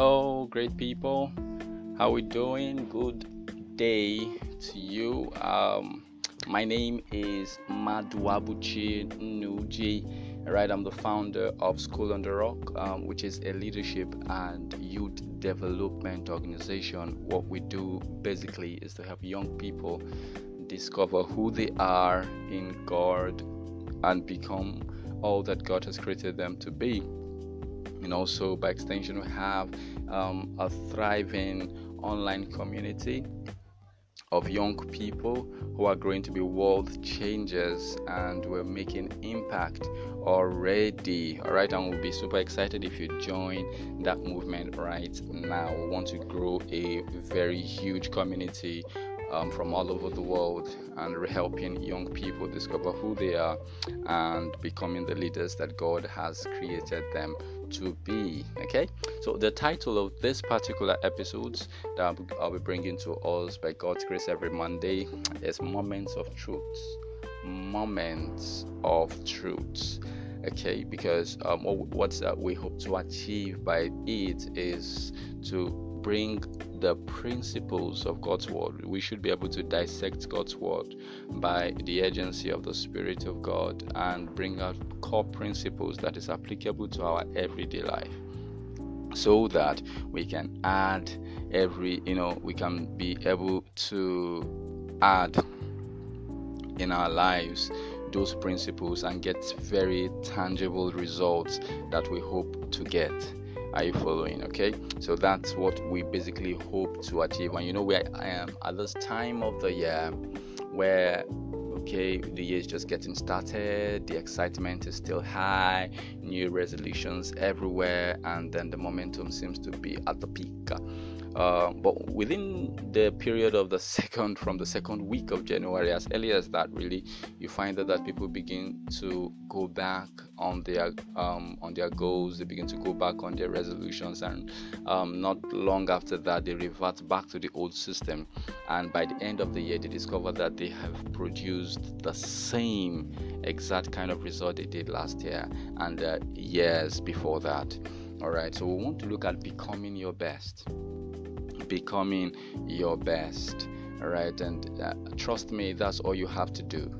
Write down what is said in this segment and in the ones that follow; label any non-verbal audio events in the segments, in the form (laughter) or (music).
Hello, great people. How we doing? Good day to you. Um, my name is Maduabuchi Nuji. Right, I'm the founder of School on the Rock, um, which is a leadership and youth development organization. What we do basically is to help young people discover who they are in God and become all that God has created them to be and also by extension we have um, a thriving online community of young people who are going to be world changers and we're making impact already. All right and we'll be super excited if you join that movement right now. We want to grow a very huge community um, from all over the world and helping young people discover who they are and becoming the leaders that God has created them to be. Okay, so the title of this particular episode that I'll be bringing to us by God's grace every Monday is Moments of Truth. Moments of Truth okay because um, what uh, we hope to achieve by it is to bring the principles of God's word. We should be able to dissect God's word by the agency of the Spirit of God and bring out core principles that is applicable to our everyday life so that we can add every you know we can be able to add in our lives those principles and get very tangible results that we hope to get are you following? Okay, so that's what we basically hope to achieve. And you know, where I am at this time of the year where okay the year is just getting started the excitement is still high new resolutions everywhere and then the momentum seems to be at the peak uh, but within the period of the (laughs) second, from the second week of January, as early as that, really, you find that, that people begin to go back on their um, on their goals. They begin to go back on their resolutions, and um, not long after that, they revert back to the old system. And by the end of the year, they discover that they have produced the same exact kind of result they did last year and uh, years before that. All right, so we want to look at becoming your best becoming your best. Right, and uh, trust me, that's all you have to do.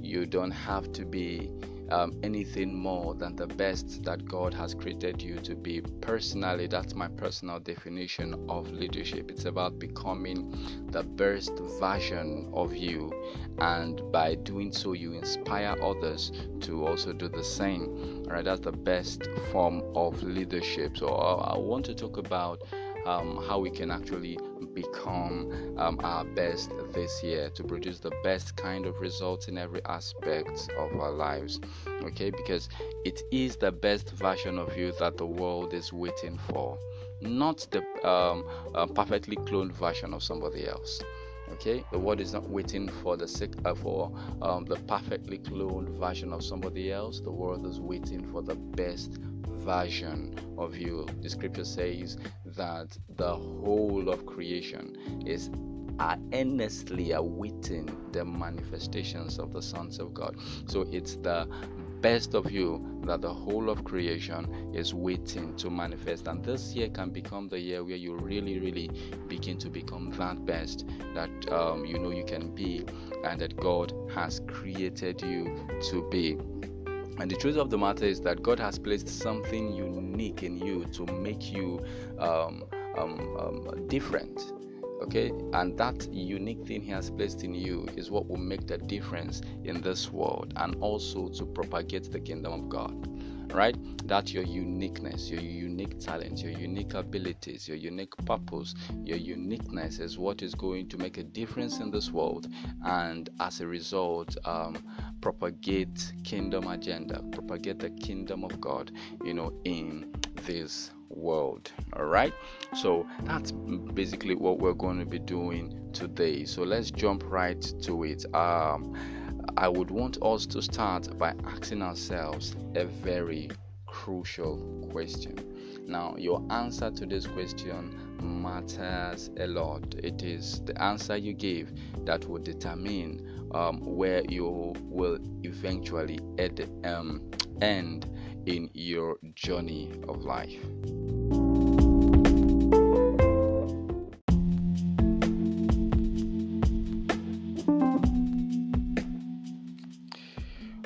You don't have to be um, anything more than the best that God has created you to be. Personally, that's my personal definition of leadership. It's about becoming the best version of you, and by doing so, you inspire others to also do the same. Right, that's the best form of leadership. So, I, I want to talk about um, how we can actually become um, our best this year to produce the best kind of results in every aspect of our lives. Okay, because it is the best version of you that the world is waiting for, not the um, uh, perfectly cloned version of somebody else okay the world is not waiting for the sick uh, for um, the perfectly cloned version of somebody else the world is waiting for the best version of you. The scripture says that the whole of creation is earnestly awaiting the manifestations of the sons of God. So it's the best of you that the whole of creation is waiting to manifest. And this year can become the year where you really, really begin to become that best that um, you know you can be and that God has created you to be. And the truth of the matter is that God has placed something unique in you to make you um, um, um, different. Okay, and that unique thing He has placed in you is what will make the difference in this world and also to propagate the kingdom of God right? That's your uniqueness, your unique talent, your unique abilities, your unique purpose, your uniqueness is what is going to make a difference in this world, and as a result, um, propagate kingdom agenda, propagate the kingdom of God, you know, in this world. All right, so that's basically what we're going to be doing today. So let's jump right to it. Um, I would want us to start by asking ourselves a very crucial question. Now, your answer to this question matters a lot. It is the answer you give that will determine um, where you will eventually ed, um, end in your journey of life.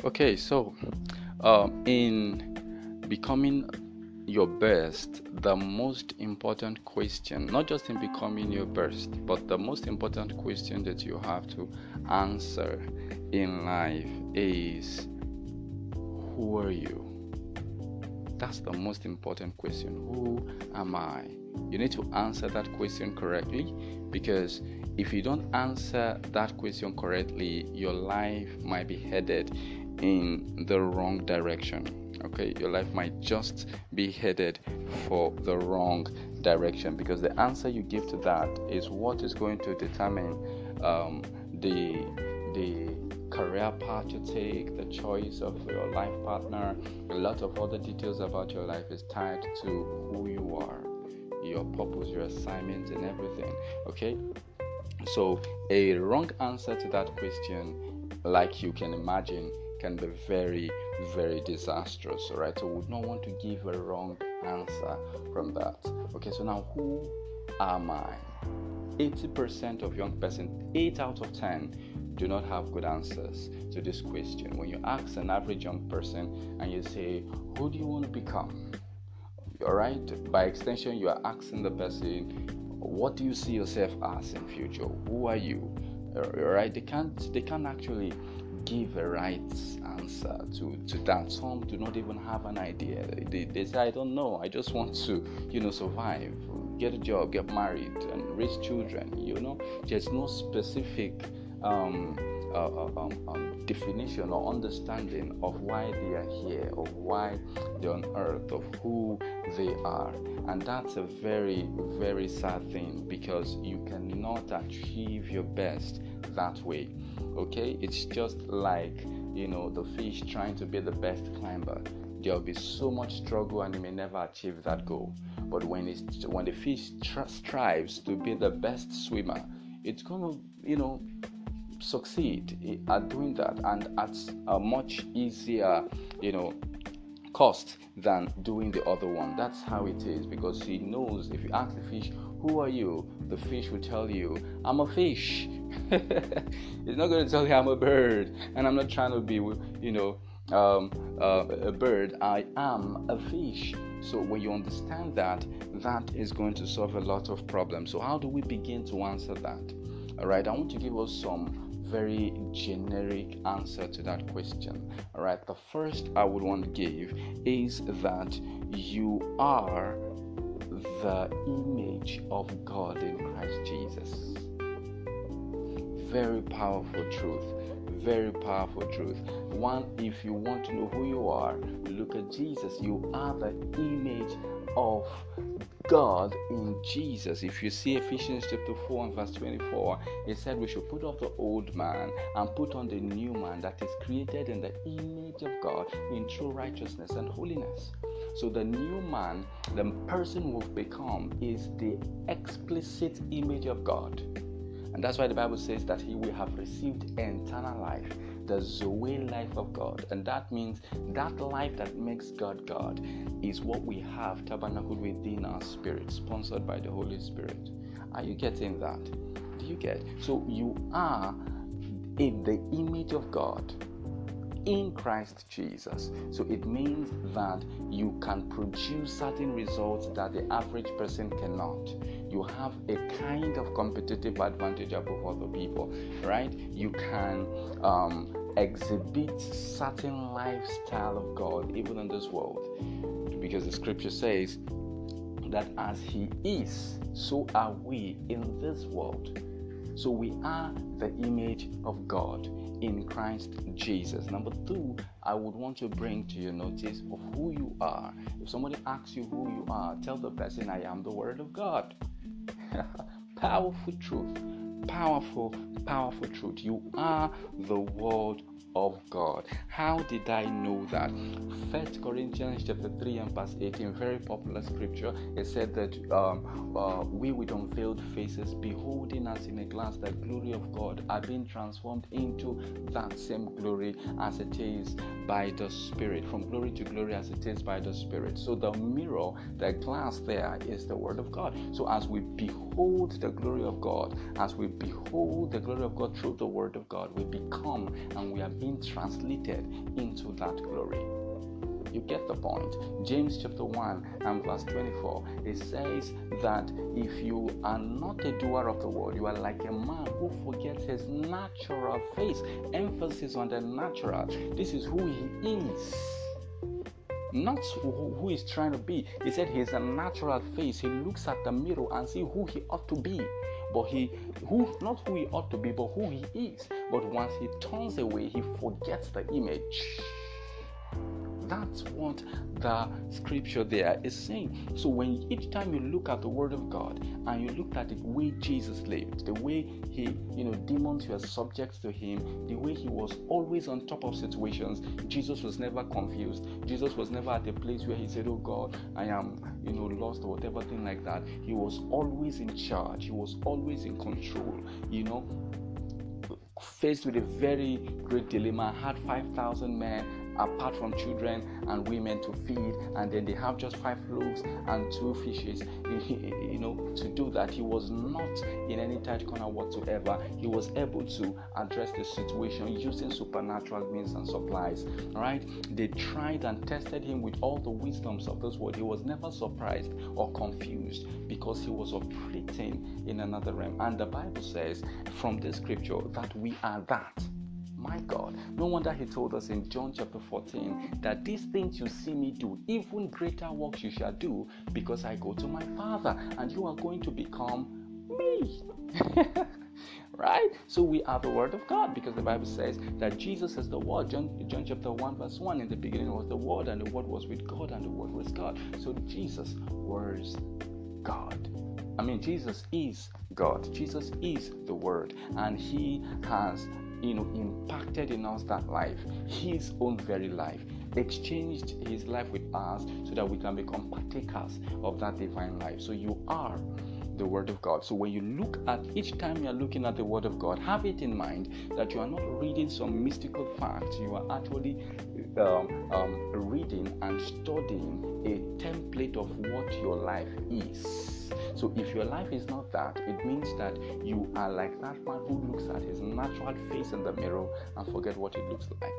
Okay, so um, in becoming your best, the most important question, not just in becoming your best, but the most important question that you have to answer in life is Who are you? That's the most important question. Who am I? You need to answer that question correctly because if you don't answer that question correctly, your life might be headed in the wrong direction okay your life might just be headed for the wrong direction because the answer you give to that is what is going to determine um, the the career path you take the choice of your life partner. A lot of other details about your life is tied to who you are your purpose your assignments and everything okay? So a wrong answer to that question like you can imagine can be very, very disastrous. Right, so we would not want to give a wrong answer from that. Okay, so now who am I? 80% of young person, 8 out of 10, do not have good answers to this question. When you ask an average young person and you say, Who do you want to become? All right, by extension, you are asking the person, What do you see yourself as in future? Who are you? All right, they can't they can't actually give a right answer to, to that. Some do not even have an idea. They, they say, I don't know, I just want to, you know, survive, get a job, get married, and raise children. You know, there's no specific um, uh, um, um, definition or understanding of why they are here, of why they're on earth, of who they are. And that's a very, very sad thing because you cannot achieve your best that way okay? It's just like you know the fish trying to be the best climber. There'll be so much struggle and you may never achieve that goal. But when it's when the fish tr- strives to be the best swimmer it's to you know succeed at doing that and at a much easier you know cost than doing the other one that's how it is because he knows if you ask the fish who are you the fish will tell you i'm a fish (laughs) it's not going to tell you I'm a bird, and I'm not trying to be, you know, um, uh, a bird. I am a fish. So when you understand that, that is going to solve a lot of problems. So how do we begin to answer that? All right, I want to give us some very generic answer to that question. All right, the first I would want to give is that you are the image of God in Christ Jesus very powerful truth. Very powerful truth. One, if you want to know who you are, look at Jesus. You are the image of God in Jesus. If you see Ephesians chapter 4 and verse 24, it said we should put off the old man and put on the new man that is created in the image of God in true righteousness and holiness. So the new man, the person we've become, is the explicit image of God. And that's why the Bible says that he will have received eternal life, the Zoe life of God. And that means that life that makes God God is what we have tabernacled within our spirit, sponsored by the Holy Spirit. Are you getting that? Do you get? So you are in the image of God in Christ Jesus. So it means that you can produce certain results that the average person cannot. You have a kind of competitive advantage above other people, right? You can um, exhibit certain lifestyle of God even in this world, because the scripture says that as He is, so are we in this world. So we are the image of God in Christ Jesus. Number two, I would want to bring to your notice of who you are. If somebody asks you who you are, tell the person, I am the Word of God. (laughs) powerful truth. Powerful, powerful truth. You are the Word of God. How did I know that? First Corinthians chapter 3 and verse 18, very popular scripture. It said that um, uh, we with unveiled faces, beholding as in a glass the glory of God, are being transformed into that same glory as it is by the Spirit, from glory to glory as it is by the Spirit. So the mirror, the glass there is the Word of God. So as we behold the glory of God, as we behold the glory of God through the word of God. We become and we are being translated into that glory. You get the point. James chapter 1 and verse 24. It says that if you are not a doer of the word, you are like a man who forgets his natural face. Emphasis on the natural. This is who he is not who he's trying to be. He said he's a natural face. He looks at the mirror and see who he ought to be. But he who not who he ought to be, but who he is. But once he turns away, he forgets the image. That's what the scripture there is saying. So when each time you look at the word of God and you look at the way Jesus lived, the way he, you know, demons were subject to him, the way he was always on top of situations, Jesus was never confused. Jesus was never at a place where he said, Oh God, I am, you know, lost or whatever thing like that. He was always in charge, he was always in control, you know faced with a very great dilemma, had 5,000 men apart from children and women to feed, and then they have just five loaves and two fishes. (laughs) You know, to do that, he was not in any tight corner whatsoever. He was able to address the situation using supernatural means and supplies. Right? They tried and tested him with all the wisdoms of this world. He was never surprised or confused because he was operating in another realm. And the Bible says from this scripture that we are that my God. No wonder he told us in John chapter 14 that these things you see me do, even greater works you shall do, because I go to my Father, and you are going to become me. (laughs) right? So we are the Word of God because the Bible says that Jesus is the Word. John, John chapter 1, verse 1 In the beginning was the Word, and the Word was with God, and the Word was God. So Jesus was God. I mean, Jesus is God. Jesus is the Word, and He has you know, impacted in us that life, His own very life, exchanged His life with us so that we can become partakers of that divine life. So you are the Word of God. So when you look at each time you are looking at the Word of God, have it in mind that you are not reading some mystical facts, you are actually um, um, reading and studying a template of what your life is. So if your life is not that, it means that you are like that man who looks at his natural face in the mirror and forget what it looks like.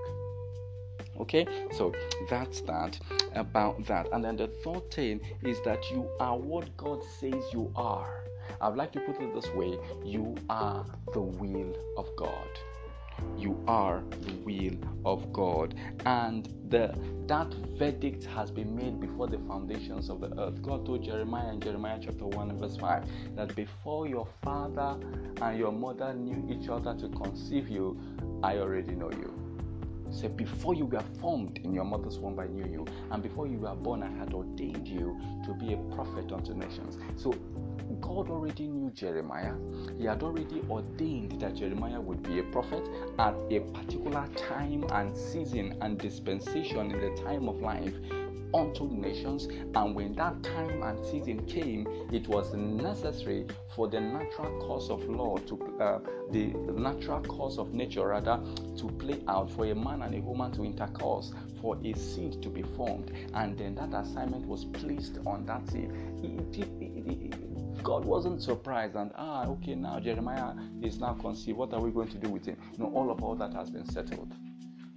Okay, so that's that about that. And then the third thing is that you are what God says you are. I'd like to put it this way you are the will of God you are the will of God. And the that verdict has been made before the foundations of the earth. God told Jeremiah in Jeremiah chapter 1 and verse 5 that before your father and your mother knew each other to conceive you, I already know you. Say, before you were formed in your mother's womb, I knew you. And before you were born, I had ordained you to be a prophet unto nations. So God already knew Jeremiah. He had already ordained that Jeremiah would be a prophet at a particular time and season and dispensation in the time of life unto nations. And when that time and season came, it was necessary for the natural course of law to uh, the natural course of nature rather to play out for a man and a woman to intercourse for a seed to be formed and then that assignment was placed on that seed it, it, it, God wasn't surprised and ah okay now Jeremiah is now conceived. What are we going to do with him? No, all of all that has been settled.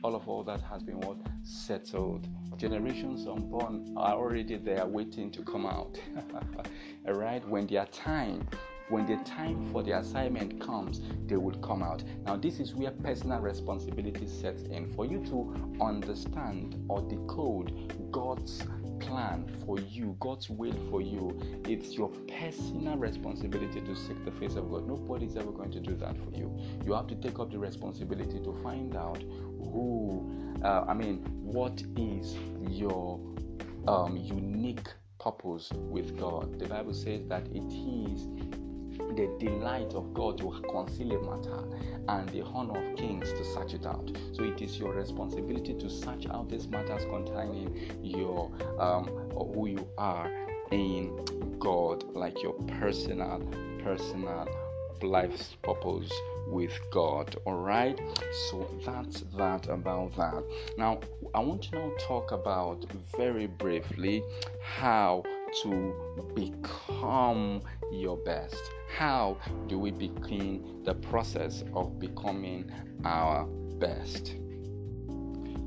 All of all that has been what settled. Generations unborn are already there waiting to come out. (laughs) all right, when their time when the time for the assignment comes, they will come out. Now, this is where personal responsibility sets in. For you to understand or decode God's plan for you, God's will for you, it's your personal responsibility to seek the face of God. Nobody's ever going to do that for you. You have to take up the responsibility to find out who, uh, I mean, what is your um, unique purpose with God. The Bible says that it is the delight of God to conceal a matter and the honor of kings to search it out. So it is your responsibility to search out these matters concerning your um, who you are in God, like your personal, personal life's purpose with God. All right, so that's that about that. Now, I want to now talk about very briefly how to become your best How do we begin the process of becoming our best?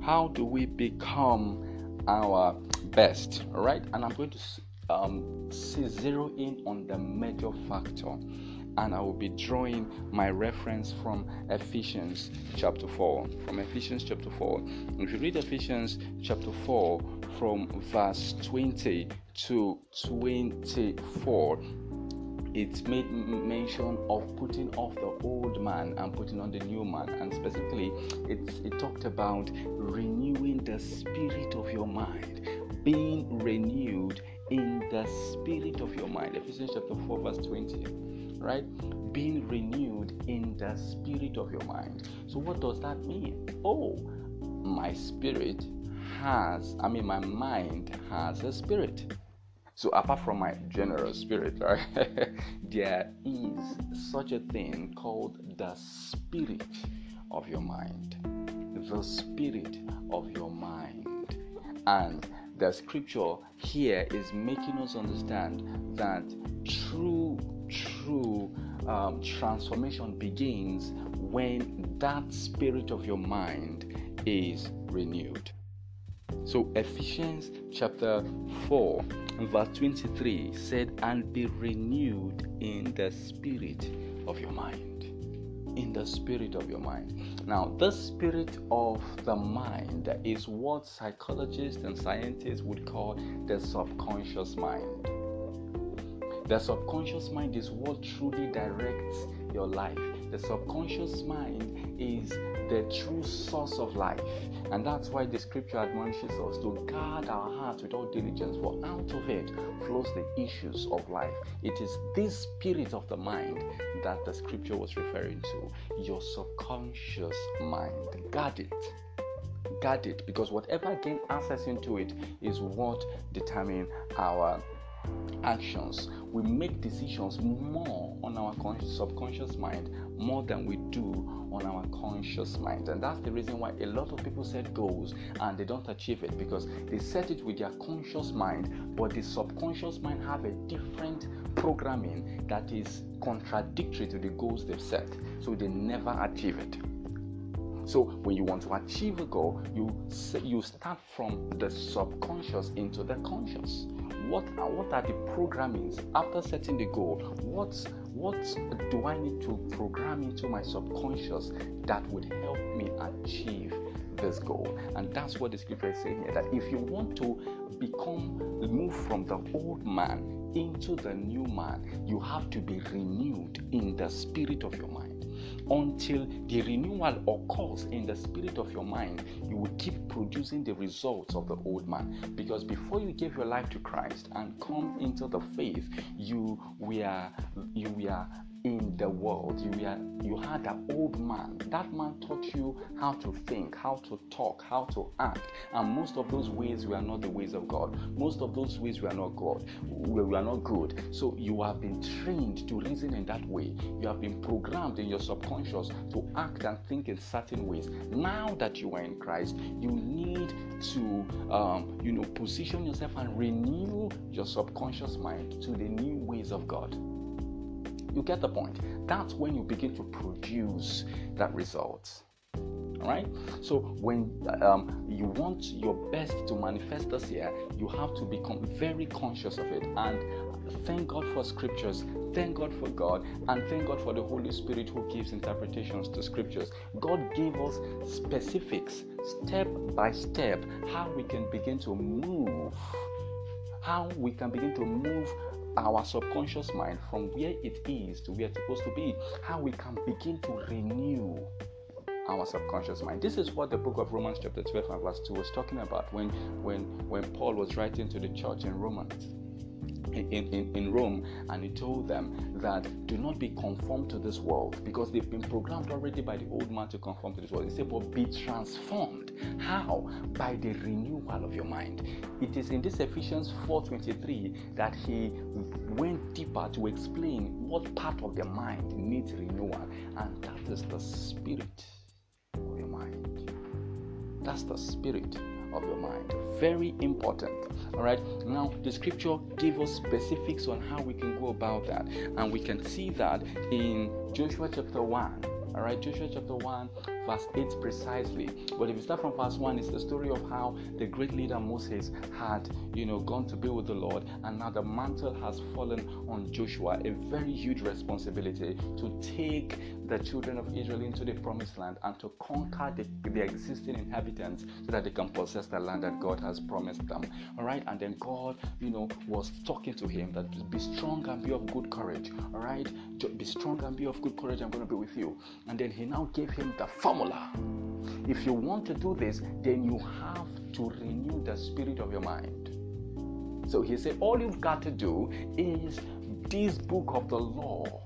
How do we become our best? All right, and I'm going to um, zero in on the major factor and I will be drawing my reference from Ephesians chapter 4. From Ephesians chapter 4. If you read Ephesians chapter 4 from verse 20 to 24, it made mention of putting off the old man and putting on the new man. And specifically it, it talked about renewing the spirit of your mind being renewed in the spirit of your mind. Ephesians chapter 4 verse 20 right? Being renewed in the spirit of your mind. So what does that mean? Oh my spirit has i mean my mind has a spirit so apart from my general spirit, right, (laughs) there is such a thing called the spirit of your mind. The spirit of your mind. And the scripture here is making us understand that true, true um, transformation begins when that spirit of your mind is renewed. So, Ephesians chapter 4 verse 23 said, And be renewed in the spirit of your mind. In the spirit of your mind. Now, the spirit of the mind is what psychologists and scientists would call the subconscious mind. The subconscious mind is what truly directs your life. The subconscious mind is the true source of life. And that's why the scripture admonishes us to guard our hearts with all diligence, for out of it flows the issues of life. It is this spirit of the mind that the scripture was referring to, your subconscious mind. Guard it guard it because whatever gain access into it is what determine our actions we make decisions more on our subconscious mind more than we do on our conscious mind. And that's the reason why a lot of people set goals and they don't achieve it because they set it with their conscious mind but the subconscious mind have a different programming that is contradictory to the goals they've set. So they never achieve it. So when you want to achieve a goal, you you start from the subconscious into the conscious. What are what are the programmings after setting the goal? What what do I need to program into my subconscious that would help me achieve this goal? And that's what the scripture is saying here. That if you want to become move from the old man into the new man, you have to be renewed in the spirit of your mind until the renewal occurs in the spirit of your mind, you will keep producing the results of the old man. Because before you gave your life to Christ and come into the faith, you were you were in the world. You were, you had an old man. That man taught you how to think, how to talk, how to act. And most of those ways were not the ways of God. Most of those ways were not God. We were not good. So you have been trained to reason in that way. You have been programmed in your subconscious to act and think in certain ways. Now that you are in Christ, you need to um, you know position yourself and renew your subconscious mind to the new ways of God. You get the point. That's when you begin to produce that result. All right. So when um, you want your best to manifest this year, you have to become very conscious of it. And thank God for scriptures. Thank God for God, and thank God for the Holy Spirit who gives interpretations to scriptures. God gave us specifics, step by step, how we can begin to move how we can begin to move our subconscious mind from where it is to where it's supposed to be, how we can begin to renew our subconscious mind. This is what the book of Romans chapter 12 and verse 2 was talking about when when when Paul was writing to the church in Romans in, in, in Rome and he told them that do not be conformed to this world because they've been programmed already by the old man to conform to this world. He said, but be transformed. How? By the renewal of your mind. It is in this Ephesians 4:23 that he went deeper to explain what part of the mind needs renewal, and that is the spirit of your mind. That's the spirit of your mind. Very important. All right. Now, the scripture gives us specifics on how we can go about that, and we can see that in Joshua chapter 1 all right, Joshua chapter 1, verse 8 precisely. But if you start from verse 1, it's the story of how the great leader Moses had, you know, gone to be with the Lord, and now the mantle has fallen on Joshua, a very huge responsibility to take the children of Israel into the promised land and to conquer the, the existing inhabitants so that they can possess the land that God has promised them. All right, and then God, you know, was talking to him that be strong and be of good courage. All right, be strong and be of good courage. I'm going to be with you. And then he now gave him the formula. If you want to do this, then you have to renew the spirit of your mind. So he said, All you've got to do is this book of the law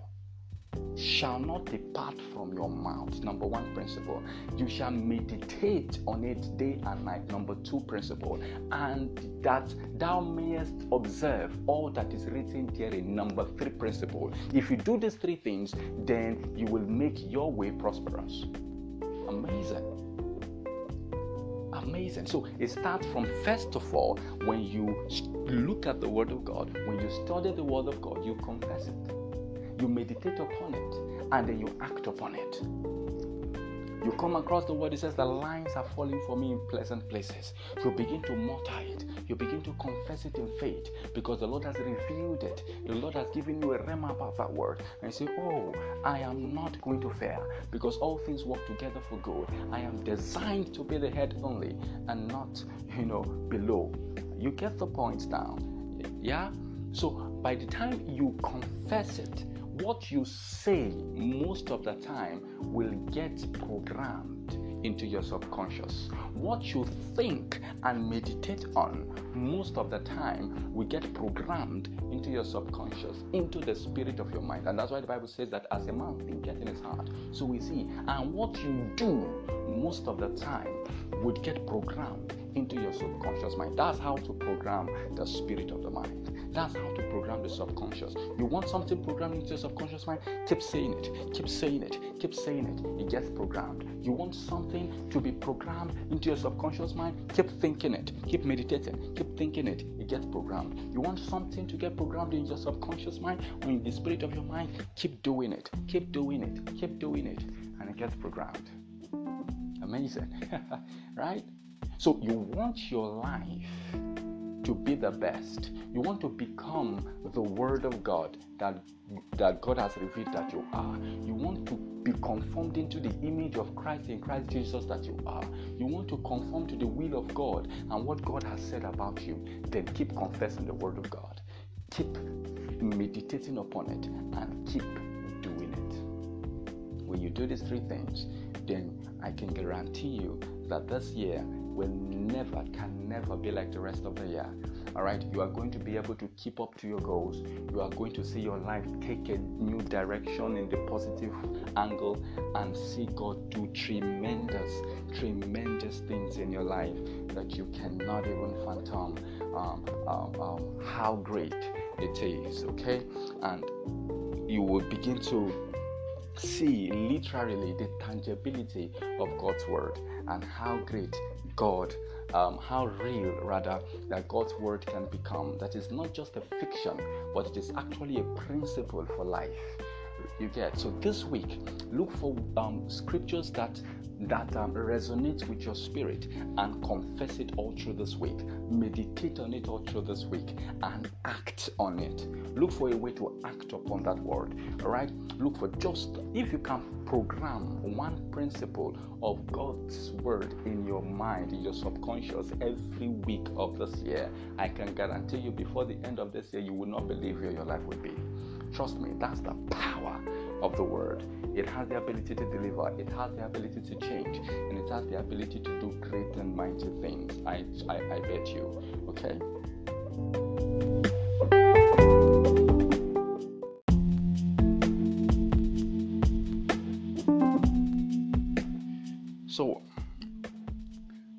shall not depart from your mouth. Number one principle. You shall meditate on it day and night. Number two principle. And that thou mayest observe all that is written therein. Number three principle. If you do these three things, then you will make your way prosperous. Amazing amazing. So it starts from first of all, when you look at the Word of God, when you study the Word of God, you confess it you meditate upon it, and then you act upon it. You come across the word, it says the lines are falling for me in pleasant places. You begin to mutter it. You begin to confess it in faith because the Lord has revealed it. The Lord has given you a rhema about that word. And you say, Oh, I am not going to fail because all things work together for good. I am designed to be the head only and not, you know, below. You get the point now. Yeah? So by the time you confess it, what you say most of the time will get programmed into your subconscious. What you think and meditate on most of the time will get programmed into your subconscious, into the spirit of your mind. And that's why the Bible says that as a man thinketh in his heart, so we see. And what you do most of the time would get programmed into your subconscious mind. That's how to program the spirit of the mind. That's how to program the subconscious. You want something programmed into your subconscious mind? Keep saying it, keep saying it, keep saying it. It gets programmed. You want something to be programmed into your subconscious mind? Keep thinking it, keep meditating, keep thinking it. It gets programmed. You want something to get programmed in your subconscious mind or in the spirit of your mind? Keep doing it, keep doing it, keep doing it, and it gets programmed. Amazing, (laughs) right? So you want your life to be the best. You want to become the Word of God that, that God has revealed that you are. You want to be conformed into the image of Christ in Christ Jesus that you are. You want to conform to the will of God and what God has said about you. Then keep confessing the Word of God. Keep meditating upon it and keep doing it. When you do these three things, then I can guarantee you that this year will never, can never be like the rest of the year. All right, you are going to be able to keep up to your goals. You are going to see your life take a new direction in the positive angle and see God do tremendous, tremendous things in your life that you cannot even fathom um, um, um, how great it is. Okay, and you will begin to see literally the tangibility of God's word and how great God, um, how real rather that God's word can become. That is not just a fiction, but it is actually a principle for life. You get so this week, look for um, scriptures that that um, resonates with your spirit and confess it all through this week. Meditate on it all through this week and act on it. Look for a way to act upon that word. All right. Look for just if you can program one principle of God's word in your mind, in your subconscious every week of this year. I can guarantee you before the end of this year, you will not believe where your life will be. Trust me, that's the power of the word. It has the ability to deliver, it has the ability to change, and it has the ability to do great and mighty things. I, I, I bet you. Okay? So,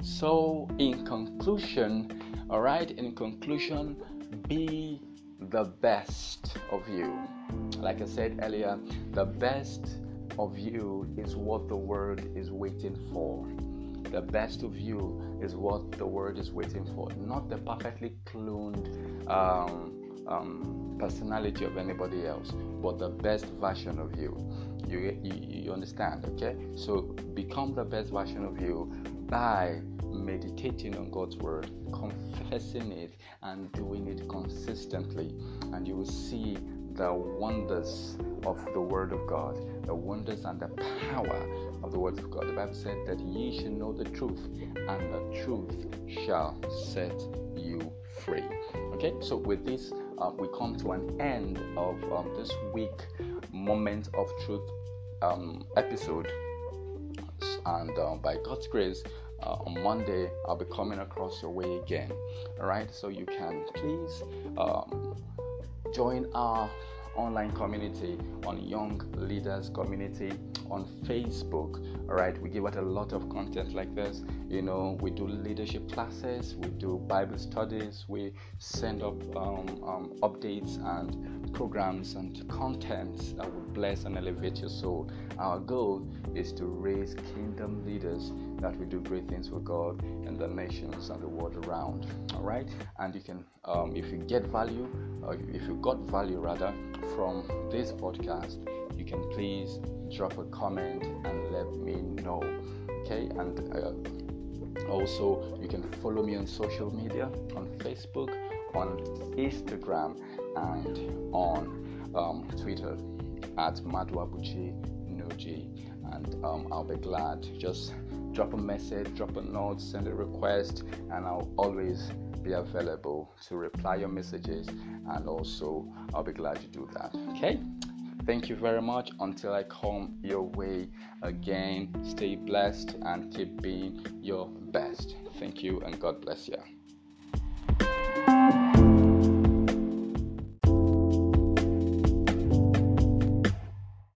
so in conclusion, all right, in conclusion, be the best of you. Like I said earlier, the best of you is what the world is waiting for. The best of you is what the world is waiting for, not the perfectly cloned um, um, personality of anybody else, but the best version of you. You, you, you understand, okay? So become the best version of you by meditating on God's word, confessing it, and doing it consistently, and you will see the wonders of the Word of God, the wonders and the power of the Word of God. The Bible said that ye shall know the truth, and the truth shall set you free. Okay, so with this, uh, we come to an end of um, this week moment of truth um, episode, and uh, by God's grace, uh, on Monday, I'll be coming across your way again. All right, so you can please um, join our online community on Young Leaders Community on Facebook. All right, we give out a lot of content like this. You know, we do leadership classes, we do Bible studies, we send up um, um, updates and programs and contents that will bless and elevate your soul. Our goal is to raise kingdom leaders that will do great things for God and the nations and the world around. All right, and you can, um, if you get value, or if you got value rather from this podcast, you can please drop a comment and let me know. Okay, and uh, also you can follow me on social media on Facebook, on Instagram, and on um, Twitter at Maduabuchi Noji. And um, I'll be glad. Just drop a message, drop a note, send a request, and I'll always be available to reply your messages and also I'll be glad to do that. Okay? Thank you very much. Until I come your way again, stay blessed and keep being your best. Thank you and God bless you.